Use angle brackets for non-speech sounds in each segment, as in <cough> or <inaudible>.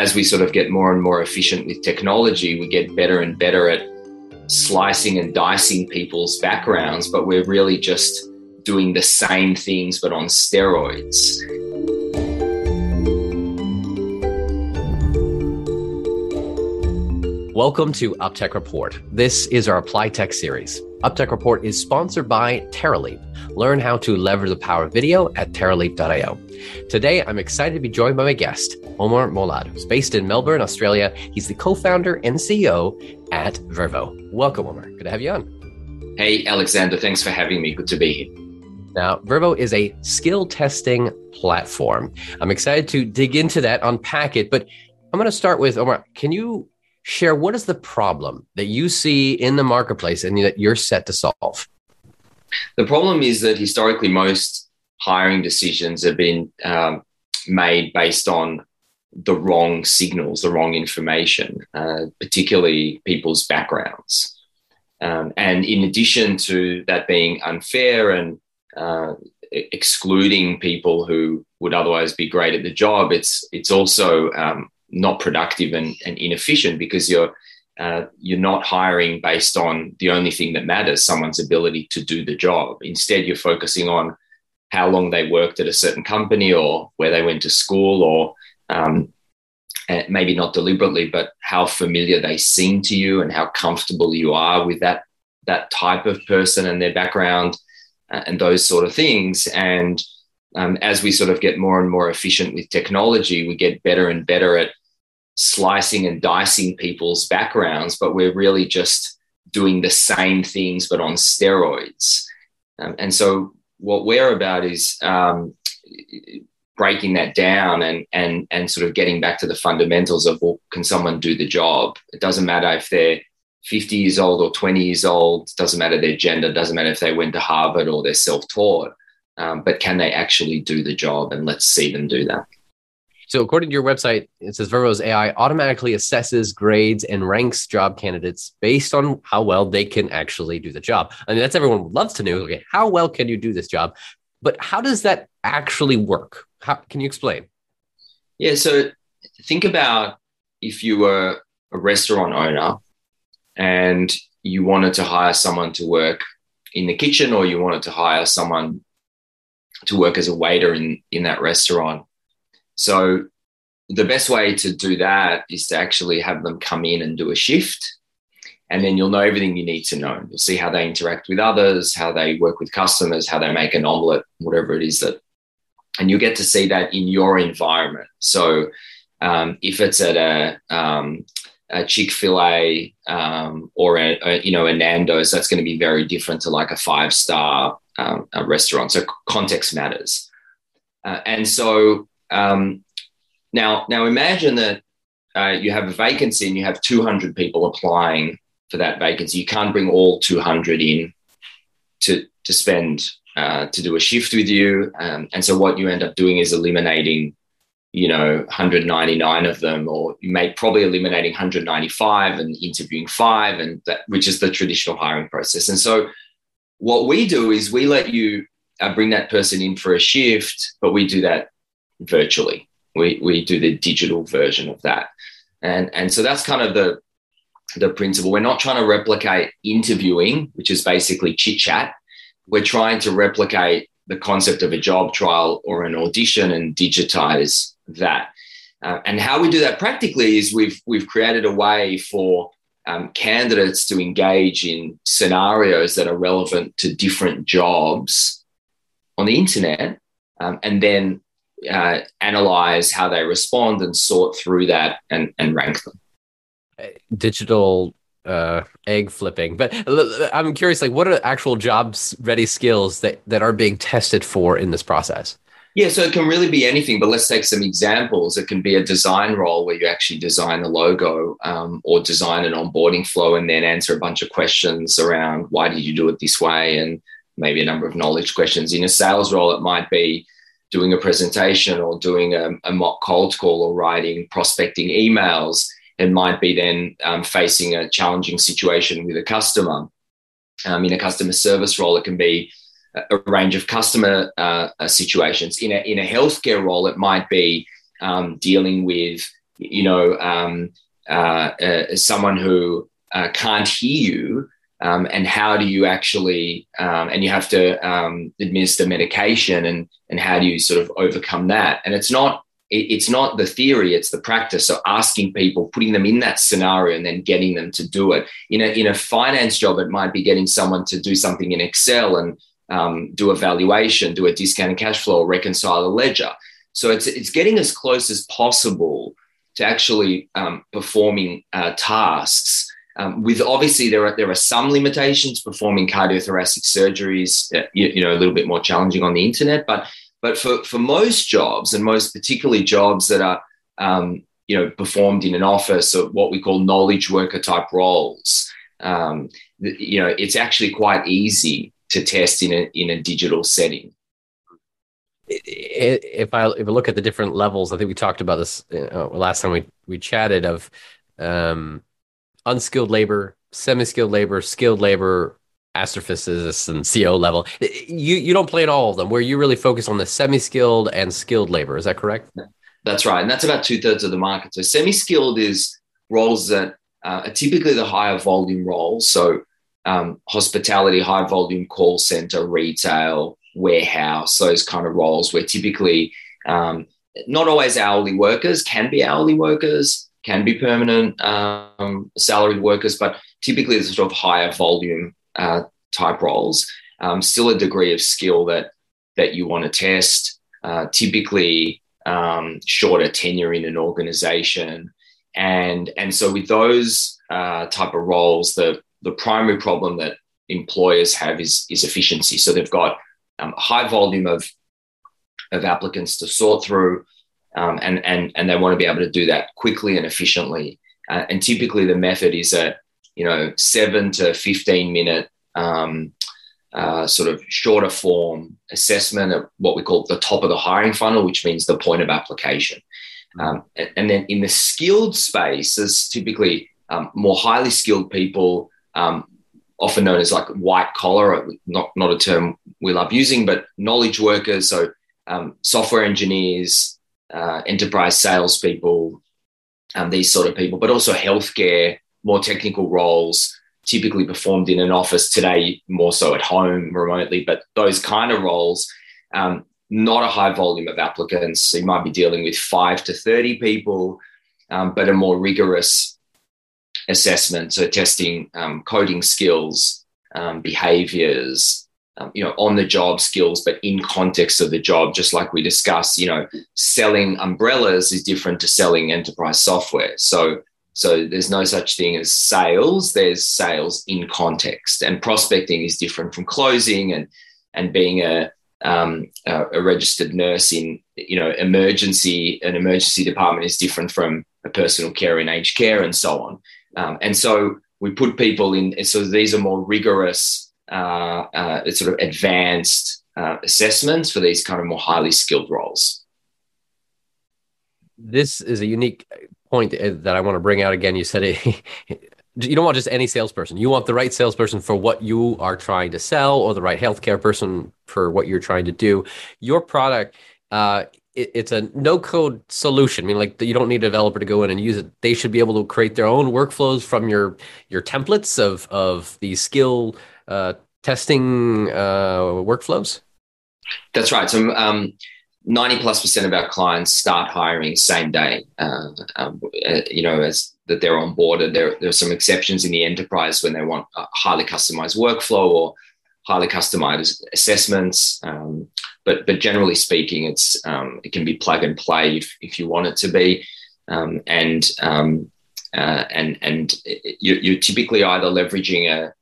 as we sort of get more and more efficient with technology, we get better and better at slicing and dicing people's backgrounds, but we're really just doing the same things but on steroids. Welcome to UpTech Report. This is our Apply Tech series. UpTech Report is sponsored by Terraleap. Learn how to leverage the power of video at terraleap.io. Today, I'm excited to be joined by my guest, Omer Molad, who's based in Melbourne, Australia. He's the co-founder and CEO at Vervoe. Welcome, Omer. Good to have you on. Hey, Alexander. Thanks for having me. Good to be here. Now, Vervoe is a skill testing platform. I'm excited to dig into that, unpack it, but I'm going to start with Omer. Can you share what is the problem that you see in the marketplace and that you're set to solve? The problem is that historically, most hiring decisions have been um, made based on the wrong signals, the wrong information, uh, particularly people's backgrounds. Um, and in addition to that being unfair and uh, excluding people who would otherwise be great at the job, it's it's also um, not productive and, and inefficient because you're uh, you're not hiring based on the only thing that matters, someone's ability to do the job. Instead, you're focusing on how long they worked at a certain company or where they went to school or um, maybe not deliberately, but how familiar they seem to you and how comfortable you are with that that type of person and their background uh, and those sort of things. And um, as we sort of get more and more efficient with technology, we get better and better at slicing and dicing people's backgrounds, but we're really just doing the same things but on steroids. Um, and so what we're about is um, breaking that down and and and sort of getting back to the fundamentals of well, can someone do the job? It doesn't matter if they're 50 years old or 20 years old. Doesn't matter their gender. Doesn't matter if they went to Harvard or they're self-taught. Um, but can they actually do the job? And let's see them do that. So, according to your website, it says Vervoe's AI automatically assesses, grades, and ranks job candidates based on how well they can actually do the job. I mean, that's everyone loves to know. Okay, how well can you do this job? But how does that actually work? How can you explain? Yeah, so think about if you were a restaurant owner and you wanted to hire someone to work in the kitchen or you wanted to hire someone to work as a waiter in, in that restaurant so the best way to do that is to actually have them come in and do a shift. And then you'll know everything you need to know. You'll see how they interact with others, how they work with customers, how they make an omelette, whatever it is that, and you get to see that in your environment. So um, if it's at a, um, a Chick Fil A um, or a, a, you know a Nando's, that's going to be very different to like a five star um, restaurant. So context matters, uh, and so um, now, now imagine that uh, you have a vacancy and you have 200 people applying for that vacancy. You can't bring all 200 in to to spend uh, to do a shift with you, um, and so what you end up doing is eliminating, you know, 199 of them, or you may probably eliminating 195 and interviewing five, and that which is the traditional hiring process. And so, what we do is we let you uh, bring that person in for a shift, but we do that virtually. We, we do the digital version of that. And, and so that's kind of the, the principle. We're not trying to replicate interviewing, which is basically chit chat. We're trying to replicate the concept of a job trial or an audition and digitize that. Uh, and how we do that practically is we've we've created a way for um, candidates to engage in scenarios that are relevant to different jobs on the internet, um, and then uh, analyze how they respond and sort through that and, and rank them. Digital uh, egg flipping, but I'm curious, like, what are actual jobs ready skills that that are being tested for in this process? Yeah, so it can really be anything, but let's take some examples. It can be a design role where you actually design the logo um, or design an onboarding flow and then answer a bunch of questions around why did you do it this way and maybe a number of knowledge questions. In a sales role, it might be doing a presentation or doing a, a mock cold call or writing prospecting emails and might be then um, facing a challenging situation with a customer. Um, in a customer service role, it can be a, range of customer uh, uh, situations. In a, in a healthcare role, it might be um, dealing with you know, um, uh, uh, someone who uh, can't hear you, um, and how do you actually, um, and you have to um, administer medication, and and how do you sort of overcome that? And it's not it's not the theory, it's the practice. So asking people, putting them in that scenario and then getting them to do it. In a, in a finance job, it might be getting someone to do something in Excel and um, do a valuation, do a discounted cash flow, reconcile a ledger. So it's, it's getting as close as possible to actually um, performing uh, tasks. Um, with obviously there are there are some limitations performing cardiothoracic surgeries, you, you know, a little bit more challenging on the internet, but but for, for most jobs, and most particularly jobs that are um, you know performed in an office or what we call knowledge worker type roles, um, you know, it's actually quite easy to test in a in a digital setting. If I if I look at the different levels, I think we talked about this uh, last time we we chatted of um, unskilled labor, semi-skilled labor, skilled labor, astrophysicists and CO level. You you don't play in all of them. Where you really focus on the semi-skilled and skilled labor. Is that correct? That's right, and that's about two thirds of the market. So semi-skilled is roles that uh, are typically the higher volume roles. So um, hospitality, high volume call center, retail, warehouse, those kind of roles where typically um, not always hourly workers can be hourly workers, can be permanent um, salaried workers, but typically the sort of higher volume uh, type roles. Um, still a degree of skill that that you want to test. Uh, typically, um, shorter tenure in an organization, and and so with those uh, type of roles, the the primary problem that employers have is is efficiency. So they've got um, a high volume of of applicants to sort through, um, and and and they want to be able to do that quickly and efficiently. Uh, and typically, the method is a you know, seven to 15 minute um, uh, sort of shorter form assessment of what we call the top of the hiring funnel, which means the point of application. Um, and, and, then in the skilled space, there's typically um, more highly skilled people, um, often known as like white collar, not, not a term we love using, but knowledge workers. So um, software engineers, uh, enterprise salespeople, um, these sort of people, but also healthcare more technical roles typically performed in an office today more so at home remotely but those kind of roles um, not a high volume of applicants. So you might be dealing with five to 30 people um, but a more rigorous assessment so testing um, coding skills um, behaviors um, you know on the job skills but in context of the job just like we discussed you know selling umbrellas is different to selling enterprise software so so there's no such thing as sales. There's sales in context, and prospecting is different from closing, and and being a um, a, a, registered nurse in you know emergency an emergency department is different from a personal care in aged care and so on. Um, and so we put people in. So these are more rigorous, sort of advanced uh, assessments for these kind of more highly skilled roles. This is a unique point that I want to bring out again. You said it, <laughs> you don't want just any salesperson. You want the right salesperson for what you are trying to sell, or the right healthcare person for what you're trying to do. Your product, uh, it, it's a no-code solution. I mean, like you don't need a developer to go in and use it. They should be able to create their own workflows from your your templates of of these skill uh, testing uh, workflows. That's right. So. Um, 90 plus percent of our clients start hiring same day. Uh, um, uh, you know, as that they're on board. There, there are some exceptions in the enterprise when they want a highly customized workflow or highly customized assessments. Um, but but generally speaking, it's um, it can be plug and play if, if you want it to be, um, and um, uh, and and you, are typically either leveraging a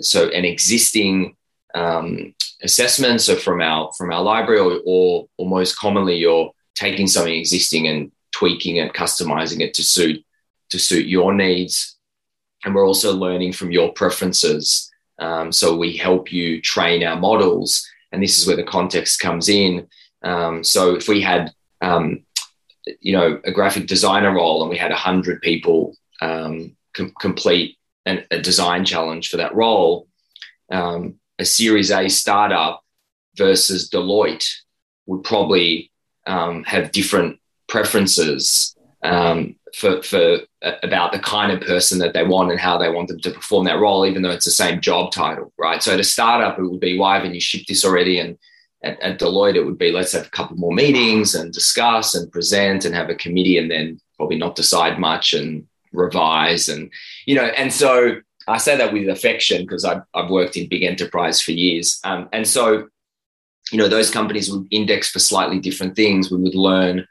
so an existing um, assessments so from our from our library or, or, or most commonly you're taking something existing and tweaking it customizing it to suit to suit your needs. And we're also learning from your preferences. Um, so we help you train our models and this is where the context comes in. Um, so if we had um, you know a graphic designer role and we had 100 people um, com- complete an, a design challenge for that role um, a Series A startup versus Deloitte would probably um, have different preferences um, for, for uh, about the kind of person that they want and how they want them to perform that role, even though it's the same job title, right? So at a startup, it would be, why haven't you shipped this already? And at, at Deloitte, it would be, let's have a couple more meetings and discuss and present and have a committee and then probably not decide much and revise. And, you know, and so I say that with affection because I've, I've worked in big enterprise for years. Um, and so, you know, those companies would index for slightly different things. We would learn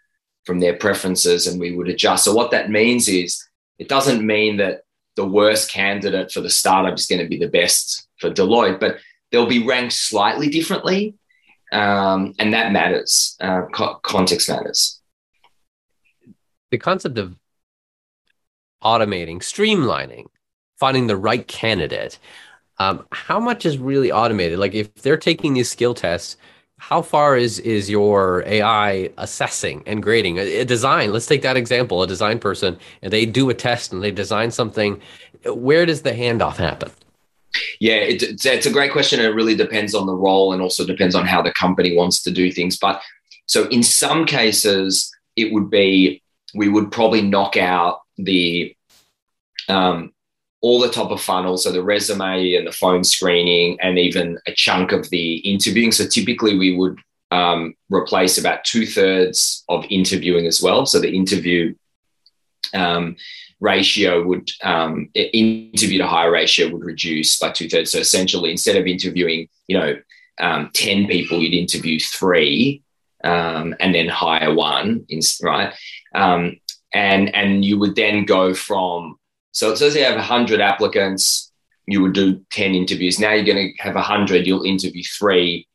from their preferences and we would adjust. So what that means is it doesn't mean that the worst candidate for the startup is going to be the best for Deloitte, but they'll be ranked slightly differently. Um, and that matters. Uh, co- context matters. The concept of automating, streamlining, finding the right candidate. Um, how much is really automated? Like if they're taking these skill tests, how far is is your AI assessing and grading a, a, design? Let's take that example: a design person, and they do a test and they design something. Where does the handoff happen? Yeah, it, it's, it's a great question. It really depends on the role and also depends on how the company wants to do things. But so in some cases, it would be we would probably knock out the um, all the top of funnel, so the resume and the phone screening, and even a chunk of the interviewing. So typically, we would um, replace about two thirds of interviewing as well. So the interview um, ratio would um, interview to hire ratio would reduce by two thirds. So essentially, instead of interviewing, you know, um, ten people, you'd interview three um, and then hire one, right? Um, and and you would then go from so it says you have 100 applicants, you would do 10 interviews. Now you're going to have 100, you'll interview three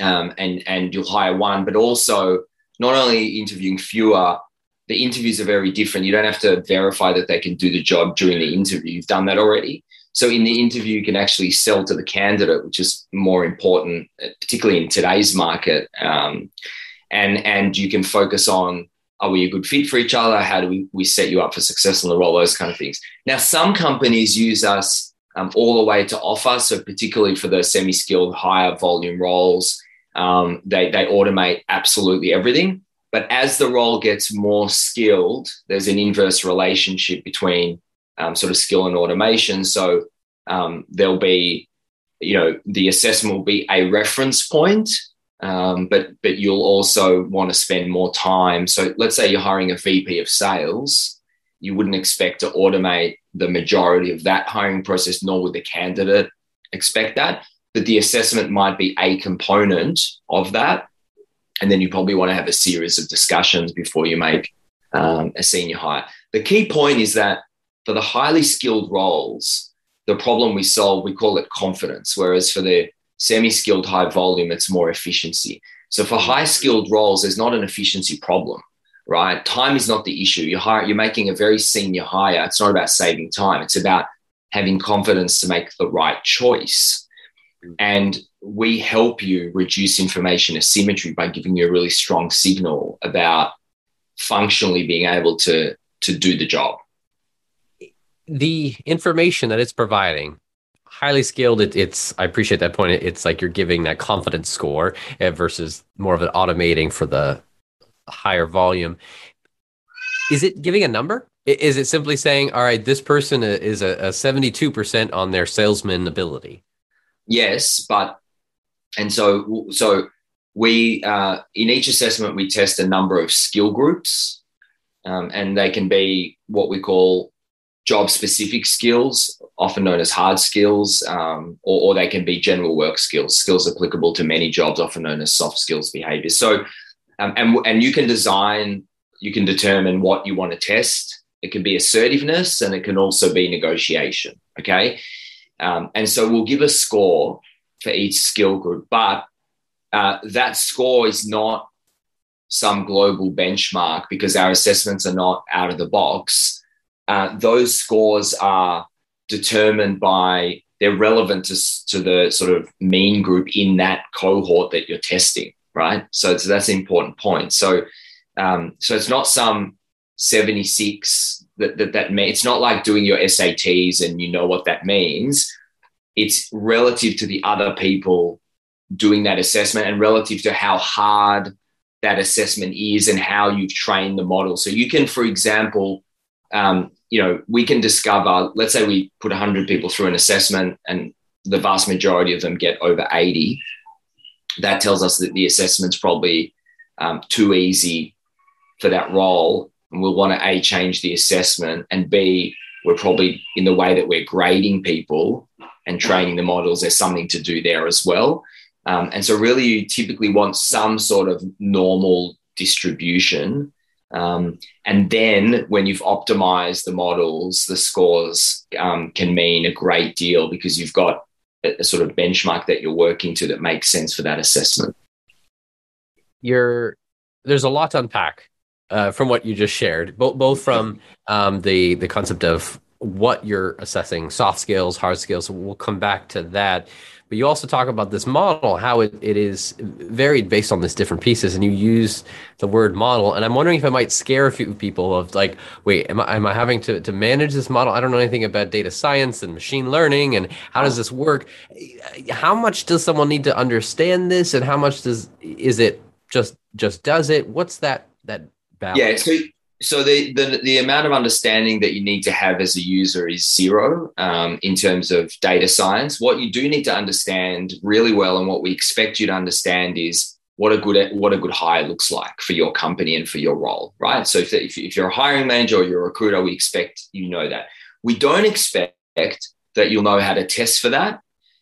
um, and, and you'll hire one, but also not only interviewing fewer, the interviews are very different. You don't have to verify that they can do the job during the interview. You've done that already. So in the interview, you can actually sell to the candidate, which is more important, particularly in today's market. Um, and and you can focus on are we a good fit for each other? How do we, we set you up for success on the role? Those kind of things. Now, some companies use us um, all the way to offer. So, particularly for the semi skilled, higher volume roles, um, they, they automate absolutely everything. But as the role gets more skilled, there's an inverse relationship between um, sort of skill and automation. So, um, there'll be, you know, the assessment will be a reference point um, but but you'll also want to spend more time. So let's say you're hiring a VP of sales, you wouldn't expect to automate the majority of that hiring process, nor would the candidate expect that. But the assessment might be a component of that, and then you probably want to have a series of discussions before you make um, a senior hire. The key point is that for the highly skilled roles, the problem we solve we call it confidence, whereas for the semi skilled, high volume, it's more efficiency. So for mm-hmm. high skilled roles, there's not an efficiency problem, right? Time is not the issue. You're, hire, you're making a very senior hire. It's not about saving time, it's about having confidence to make the right choice. Mm-hmm. And we help you reduce information asymmetry by giving you a really strong signal about functionally being able to, to do the job. The information that it's providing highly skilled it, it's i appreciate that point. It's like you're giving that confidence score eh, versus more of an automating for the higher volume. Is it giving a number? Is it simply saying all right this person is a, a 72% on their salesman ability yes but and so so we uh, in each assessment we test a number of skill groups um, and they can be what we call job specific skills, often known as hard skills, um, or, or, they can be general work skills, skills applicable to many jobs, often known as soft skills behaviors. So, um, and, and you can design, you can determine what you want to test. It can be assertiveness and it can also be negotiation. Okay. Um, and so we'll give a score for each skill group, but uh, that score is not some global benchmark because our assessments are not out of the box uh, those scores are determined by they're relevant to, to the sort of mean group in that cohort that you're testing, right? So, so that's an important point. So, um, so it's not some 76 that that, that may, it's not like doing your SATs and you know what that means. It's relative to the other people doing that assessment and relative to how hard that assessment is and how you've trained the model. So you can, for example, um, you know, we can discover, let's say we put 100 people through an assessment and the vast majority of them get over 80. That tells us that the assessment's probably um, too easy for that role. And we'll want to A, change the assessment, and B, we're probably in the way that we're grading people and training the models, there's something to do there as well. Um, and so, really, you typically want some sort of normal distribution. Um, and then, when you've optimized the models, the scores um, can mean a great deal because you've got a, a, sort of benchmark that you're working to that makes sense for that assessment. You're, there's a lot to unpack uh, from what you just shared, both both from um, the the concept of what you're assessing, soft skills, hard skills. We'll come back to that. But you also talk about this model, how it, it is varied based on these different pieces, and you use the word model. And I'm wondering if it might scare a few people of like, wait, am I, am I having to, to manage this model? I don't know anything about data science and machine learning, and how does this work? How much does someone need to understand this, and how much does is it just just does it? What's that that balance? Yeah, so so the, the, the amount of understanding that you need to have as a user is zero um, in terms of data science. What you do need to understand really well, and what we expect you to understand is what a good what a good hire looks like for your company and for your role, right? So if, if, if you're a hiring manager or you're a recruiter, we expect you know that. We don't expect that you'll know how to test for that.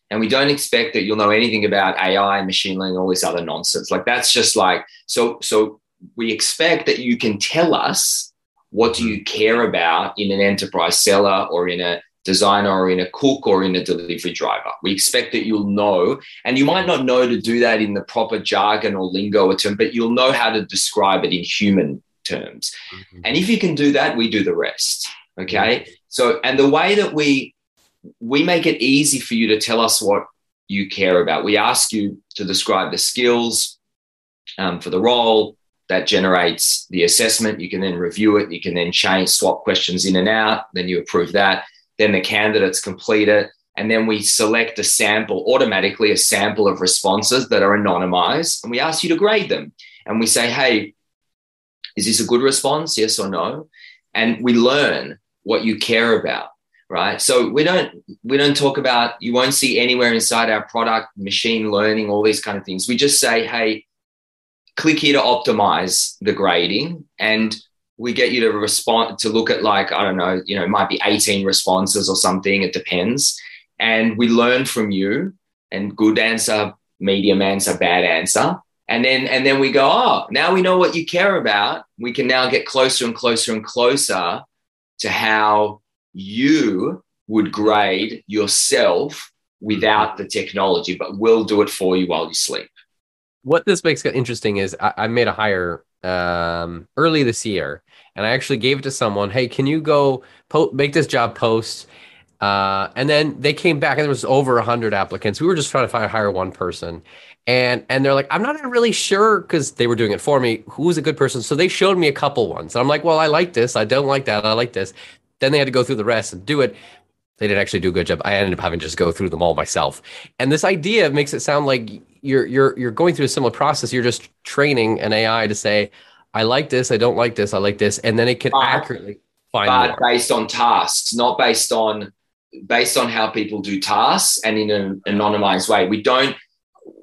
And we don't expect that you'll know anything about AI, machine learning, all this other nonsense. Like that's just like so. So we expect that you can tell us what do you care about in an enterprise seller or in a designer or in a cook or in a delivery driver. We expect that you'll know, and you might not know to do that in the proper jargon or lingo or term, but you'll know how to describe it in human terms. Mm-hmm. And if you can do that, we do the rest. Okay. Mm-hmm. So, and the way that we we make it easy for you to tell us what you care about. We ask you to describe the skills um, for the role, that generates the assessment. You can then review it. You can then change, swap questions in and out. Then you approve that. Then the candidates complete it. And then we select a sample, automatically a sample of responses that are anonymized. And we ask you to grade them. And we say, hey, is this a good response? Yes or no? And we learn what you care about right so we don't we don't talk about you won't see anywhere inside our product machine learning all these kind of things we just say hey click here to optimize the grading and we get you to respond to look at like i don't know you know it might be 18 responses or something it depends. And we learn from you and good answer medium answer bad answer. And then and then we go oh now we know what you care about. We can now get closer and closer and closer to how you would grade yourself without mm-hmm. the technology but we'll do it for you while you sleep what this makes interesting is I, I made a hire um, early this year, and I actually gave it to someone. Hey, can you go po- make this job post? Uh, and then they came back, and there was over hundred applicants. We were just trying to find hire one person, and and they're like, I'm not really sure because they were doing it for me. Who's a good person? So they showed me a couple ones. And I'm like, well, I like this. I don't like that. I like this. Then they had to go through the rest and do it. They didn't actually do a good job. I ended up having to just go through them all myself. And this idea makes it sound like you're you're you're going through a similar process. You're just training an AI to say, I like this, I don't like this, I like this, and then it can but, accurately find but more. based on tasks, not based on based on how people do tasks and in an anonymized way. We don't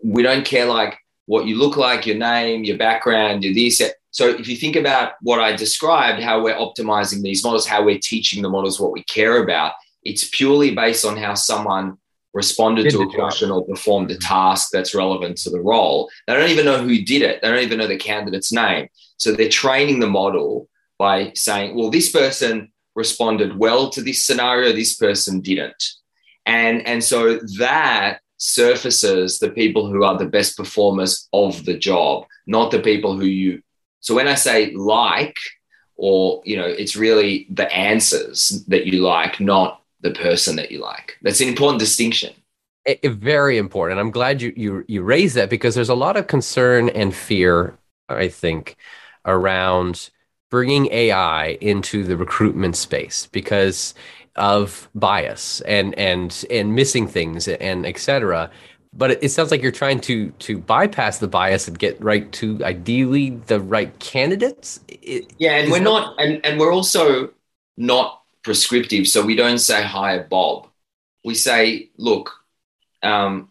we don't care like what you look like, your name, your background, your this. So if you think about what I described, how we're optimizing these models, how we're teaching the models what we care about, it's purely based on how someone responded to a question or performed a task that's relevant to the role. They don't even know who did it. They don't even know the candidate's name. So they're training the model by saying, well, this person responded well to this scenario, this person didn't. And, and so that surfaces the people who are the best performers of the job, not the people who you. So when I say like, or, you know, it's really the answers that you like, not the person that you like. That's an important distinction. It, it, very important. I'm glad you you you raised that because there's a lot of concern and fear, I think, around bringing AI into the recruitment space because of bias and and and missing things and etc. but it, it, sounds like you're trying to to bypass the bias and get right to ideally the right candidates. It, yeah, and we're not, and and we're also not prescriptive. So we don't say hire Bob. We say, look, um,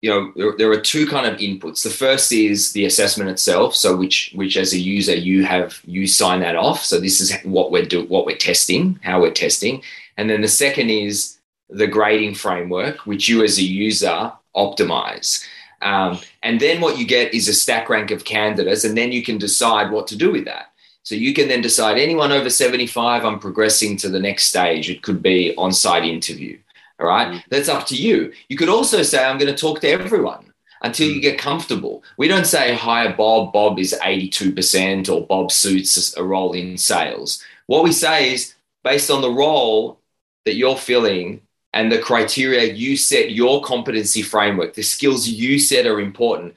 you know, there, there, are two kind of inputs. The first is the assessment itself. So which which as a user you have you sign that off. So this is what we're do what we're testing, how we're testing. And then the second is the grading framework, which you as a user optimize. Um, and then what you get is a stack rank of candidates, and then you can decide what to do with that. So you can then decide anyone over 75, I'm progressing to the next stage. It could be on site interview. All right. Mm-hmm. That's up to you. You could also say, I'm going to talk to everyone until you mm. get comfortable. We don't say, hire Bob. Bob is 82% or Bob suits a role in sales. What we say is, based on the role that you're filling, and the criteria you set, your competency framework, the skills you set are important.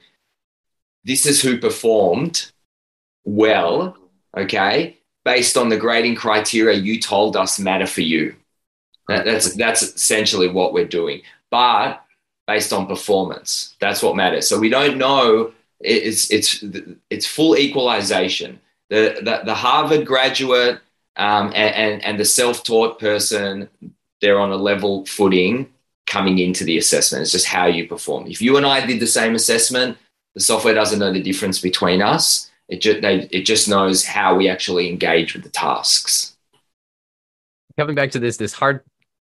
This is who performed well, okay, based on the grading criteria you told us matter for you. That, that's that's essentially what we're doing, but based on performance. That's what matters. So we don't know. It's it's it's full equalization. The the, the Harvard graduate um, and, and and the self taught person they're on a level footing coming into the assessment. It's just how you perform. If you and I did the same assessment, the software doesn't know the difference between us. It just, they, it just knows how we actually engage with the tasks. Coming back to this, this hard,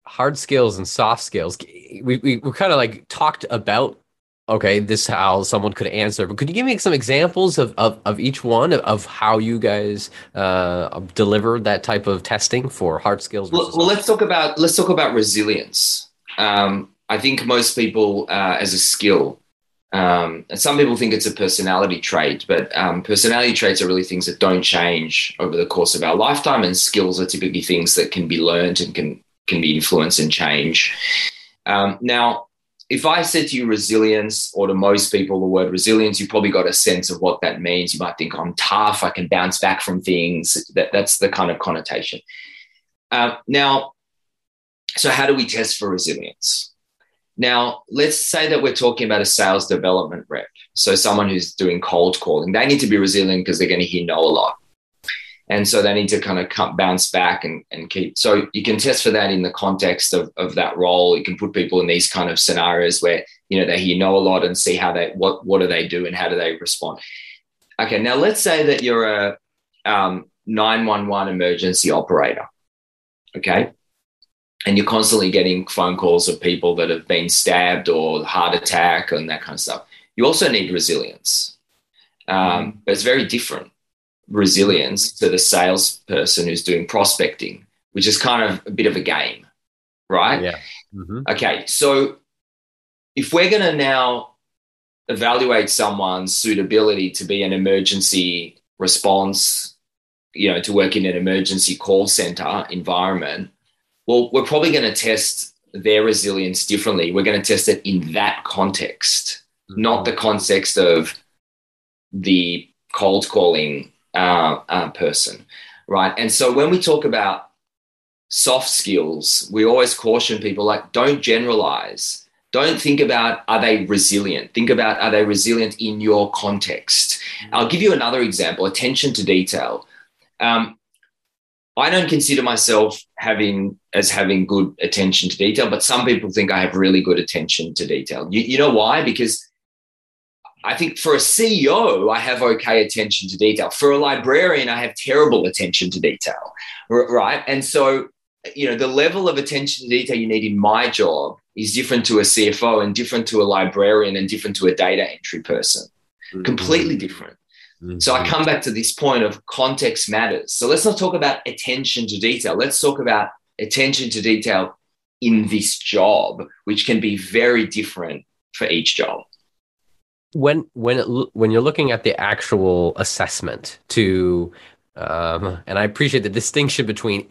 hard skills and soft skills, we, we, we kind of like talked about okay, this is how someone could answer. But could you give me some examples of, of, of each one of, of how you guys uh, deliver that type of testing for hard skills? Well, well, let's talk about let's talk about resilience. Um, I think most people uh, as a skill. Um, and some people think it's a personality trait, but um, personality traits are really things that don't change over the course of our lifetime, and skills are typically things that can be learned and can can be influenced and change. Um, now, if I said to you resilience, or to most people, the word resilience, you probably got a sense of what that means. You might think I'm tough, I can bounce back from things. That, that's the kind of connotation. Uh, now, so how do we test for resilience? Now, let's say that we're talking about a sales development rep. So someone who's doing cold calling, they need to be resilient because they're going to hear no a lot. And so they need to kind of come, bounce back and, and keep. So you can test for that in the context of, of that role. You can put people in these kind of scenarios where, you know, they hear no a lot and see how they, what, what do they do and how do they respond? Okay. Now let's say that you're a um, 911 emergency operator. Okay. And you're constantly getting phone calls of people that have been stabbed or heart attack and that kind of stuff. You also need resilience. Um, but it's very different resilience to the salesperson who's doing prospecting, which is kind of a bit of a game, right? Yeah. Mm-hmm. Okay. So if we're going to now evaluate someone's suitability to be an emergency response, you know, to work in an emergency call center environment, well, we're probably going to test their resilience differently. We're going to test it in that context, mm-hmm. not the context of the cold calling uh, uh, person, right? And so when we talk about soft skills, we always caution people like, don't generalize. Don't think about are they resilient? Think about are they resilient in your context? Mm-hmm. I'll give you another example attention to detail. Um, I don't consider myself having as having good attention to detail, but some people think I have really good attention to detail. You, you know why? Because I think for a CEO, I have okay attention to detail. For a librarian, I have terrible attention to detail, right? And so, you know, the level of attention to detail you need in my job is different to a CFO and different to a librarian and different to a data entry person. Mm-hmm. Completely different. Mm-hmm. So I come back to this point of context matters. So let's not talk about attention to detail. Let's talk about attention to detail in this job, which can be very different for each job when when it, when you're looking at the actual assessment to um, and I appreciate the distinction between